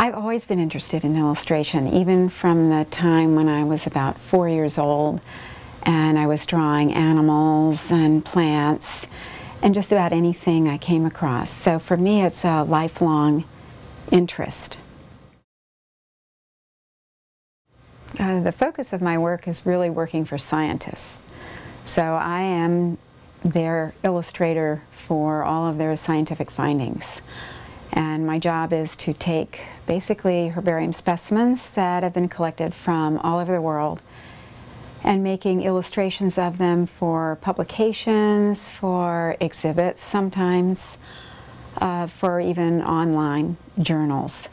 I've always been interested in illustration, even from the time when I was about four years old and I was drawing animals and plants and just about anything I came across. So for me, it's a lifelong interest. Uh, the focus of my work is really working for scientists. So I am their illustrator for all of their scientific findings. And my job is to take basically herbarium specimens that have been collected from all over the world and making illustrations of them for publications, for exhibits sometimes, uh, for even online journals.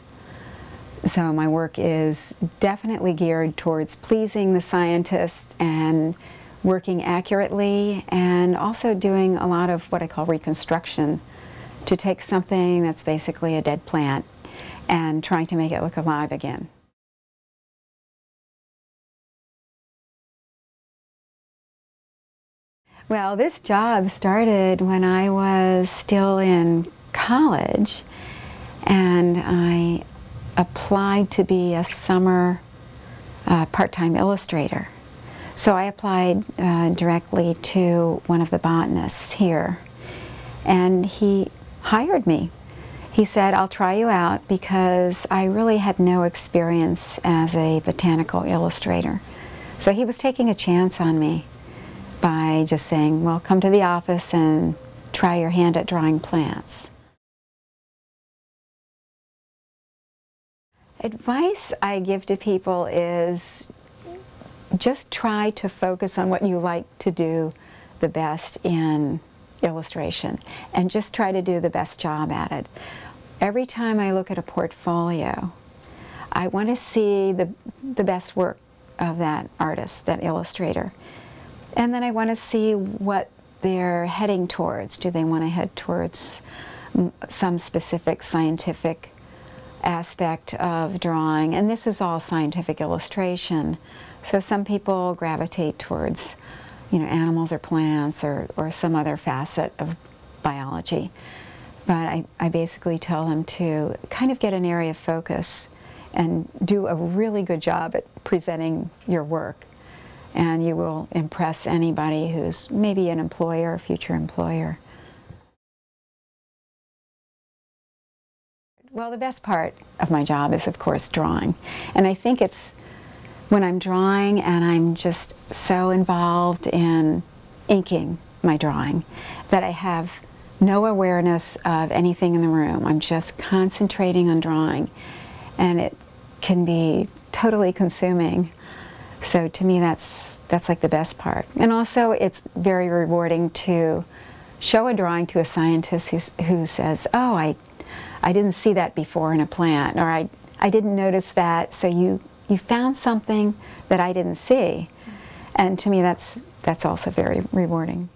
So my work is definitely geared towards pleasing the scientists and working accurately and also doing a lot of what I call reconstruction to take something that's basically a dead plant and trying to make it look alive again. Well, this job started when I was still in college and I applied to be a summer uh, part-time illustrator. So I applied uh, directly to one of the botanists here and he hired me. He said, I'll try you out because I really had no experience as a botanical illustrator. So he was taking a chance on me by just saying, well, come to the office and try your hand at drawing plants. Advice I give to people is just try to focus on what you like to do the best in illustration and just try to do the best job at it. Every time I look at a portfolio, I want to see the, the best work of that artist, that illustrator. And then I want to see what they're heading towards. Do they want to head towards some specific scientific aspect of drawing? And this is all scientific illustration. So some people gravitate towards, you know, animals or plants or, or some other facet of biology. But I, I basically tell them to kind of get an area of focus and do a really good job at presenting your work and you will impress anybody who's maybe an employer or future employer. Well, the best part of my job is, of course, drawing. And I think it's when I'm drawing and I'm just so involved in inking my drawing that I have no awareness of anything in the room. I'm just concentrating on drawing. And it can be totally consuming. So to me, that's, that's like the best part. And also, it's very rewarding to show a drawing to a scientist who, who says, oh, I, I didn't see that before in a plant, or I, I didn't notice that, so you, you found something that I didn't see. And to me, that's, that's also very rewarding.